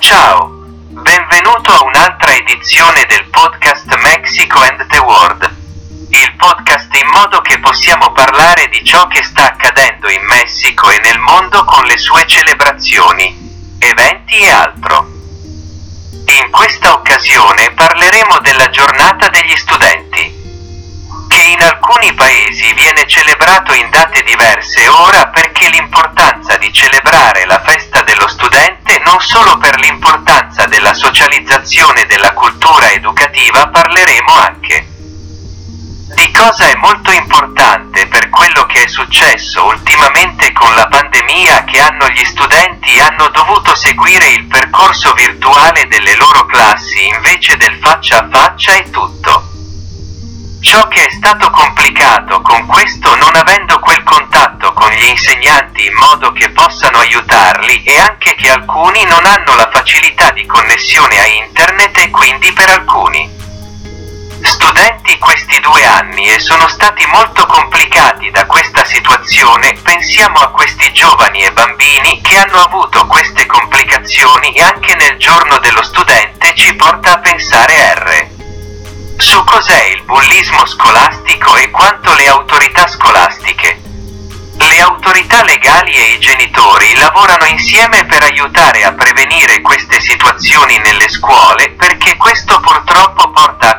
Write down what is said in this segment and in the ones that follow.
Ciao, benvenuto a un'altra edizione del podcast Mexico and the World. Il podcast in modo che possiamo parlare di ciò che sta accadendo in Messico e nel mondo con le sue celebrazioni, eventi e altro. In questa occasione parleremo della giornata degli studenti, che in alcuni paesi viene celebrato in date diverse ora perché l'importanza di celebrare la festa dello studente non solo per successo ultimamente con la pandemia che hanno gli studenti hanno dovuto seguire il percorso virtuale delle loro classi invece del faccia a faccia e tutto. Ciò che è stato complicato con questo non avendo quel contatto con gli insegnanti in modo che possano aiutarli e anche che alcuni non hanno la facilità di connessione a internet e quindi per alcuni due anni e sono stati molto complicati da questa situazione, pensiamo a questi giovani e bambini che hanno avuto queste complicazioni e anche nel giorno dello studente ci porta a pensare R. Su cos'è il bullismo scolastico e quanto le autorità scolastiche, le autorità legali e i genitori lavorano insieme per aiutare a prevenire queste situazioni nelle scuole perché questo purtroppo porta a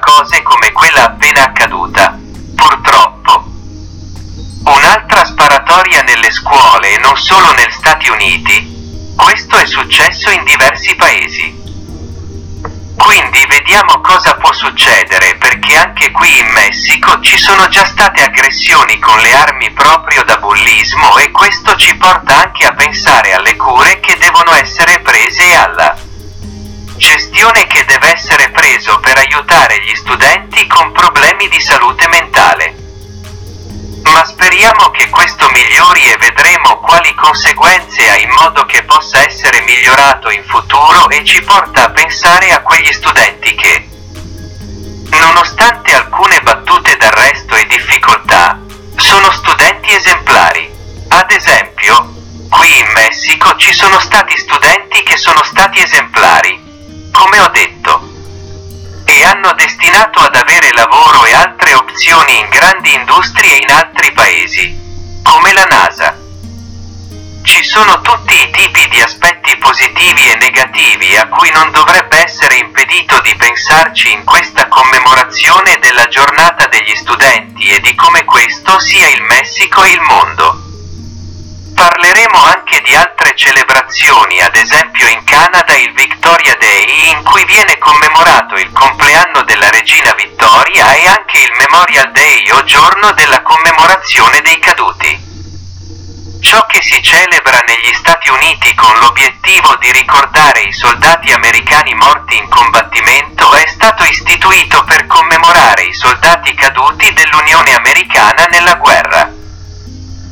non solo negli Stati Uniti. Questo è successo in diversi paesi. Quindi vediamo cosa può succedere perché anche qui in Messico ci sono già state aggressioni con le armi proprio da bullismo e questo ci porta anche a pensare alle cure che devono essere prese e alla gestione che deve essere preso per aiutare gli studenti con problemi conseguenze in modo che possa essere migliorato in futuro e ci porta a pensare a quegli studenti che, nonostante alcune battute d'arresto e difficoltà, sono studenti esemplari. Ad esempio, qui in Messico ci sono stati studenti che sono stati esemplari, come ho detto, e hanno destinato ad avere lavoro e altre opzioni in grandi industrie in altri paesi, come la NASA. Ci sono tutti i tipi di aspetti positivi e negativi a cui non dovrebbe essere impedito di pensarci in questa commemorazione della giornata degli studenti e di come questo sia il Messico e il mondo. Parleremo anche di altre celebrazioni, ad esempio in Canada il Victoria Day in cui viene commemorato il compleanno della regina Vittoria e anche il Memorial Day o giorno della commemorazione dei caduti. Ciò che si celebra negli Stati Uniti con l'obiettivo di ricordare i soldati americani morti in combattimento è stato istituito per commemorare i soldati caduti dell'Unione Americana nella guerra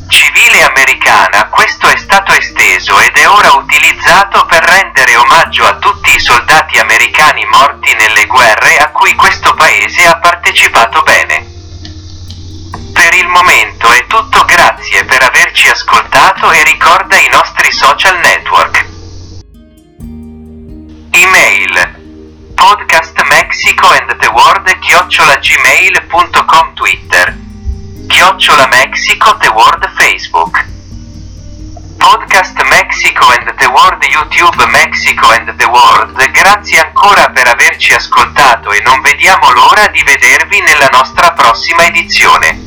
civile americana, questo è stato esteso ed è ora utilizzato per rendere omaggio a tutti i soldati americani morti nelle guerre a cui questo paese ha partecipato bene. Per il momento è tutto, grazie per averci ascoltato ricorda i nostri social network. Email. podcast Mexico and the World chiocciolagmail.com Twitter. Chiocciola Mexico The World Facebook. Podcast Mexico and the World YouTube Mexico and the World. Grazie ancora per averci ascoltato e non vediamo l'ora di vedervi nella nostra prossima edizione.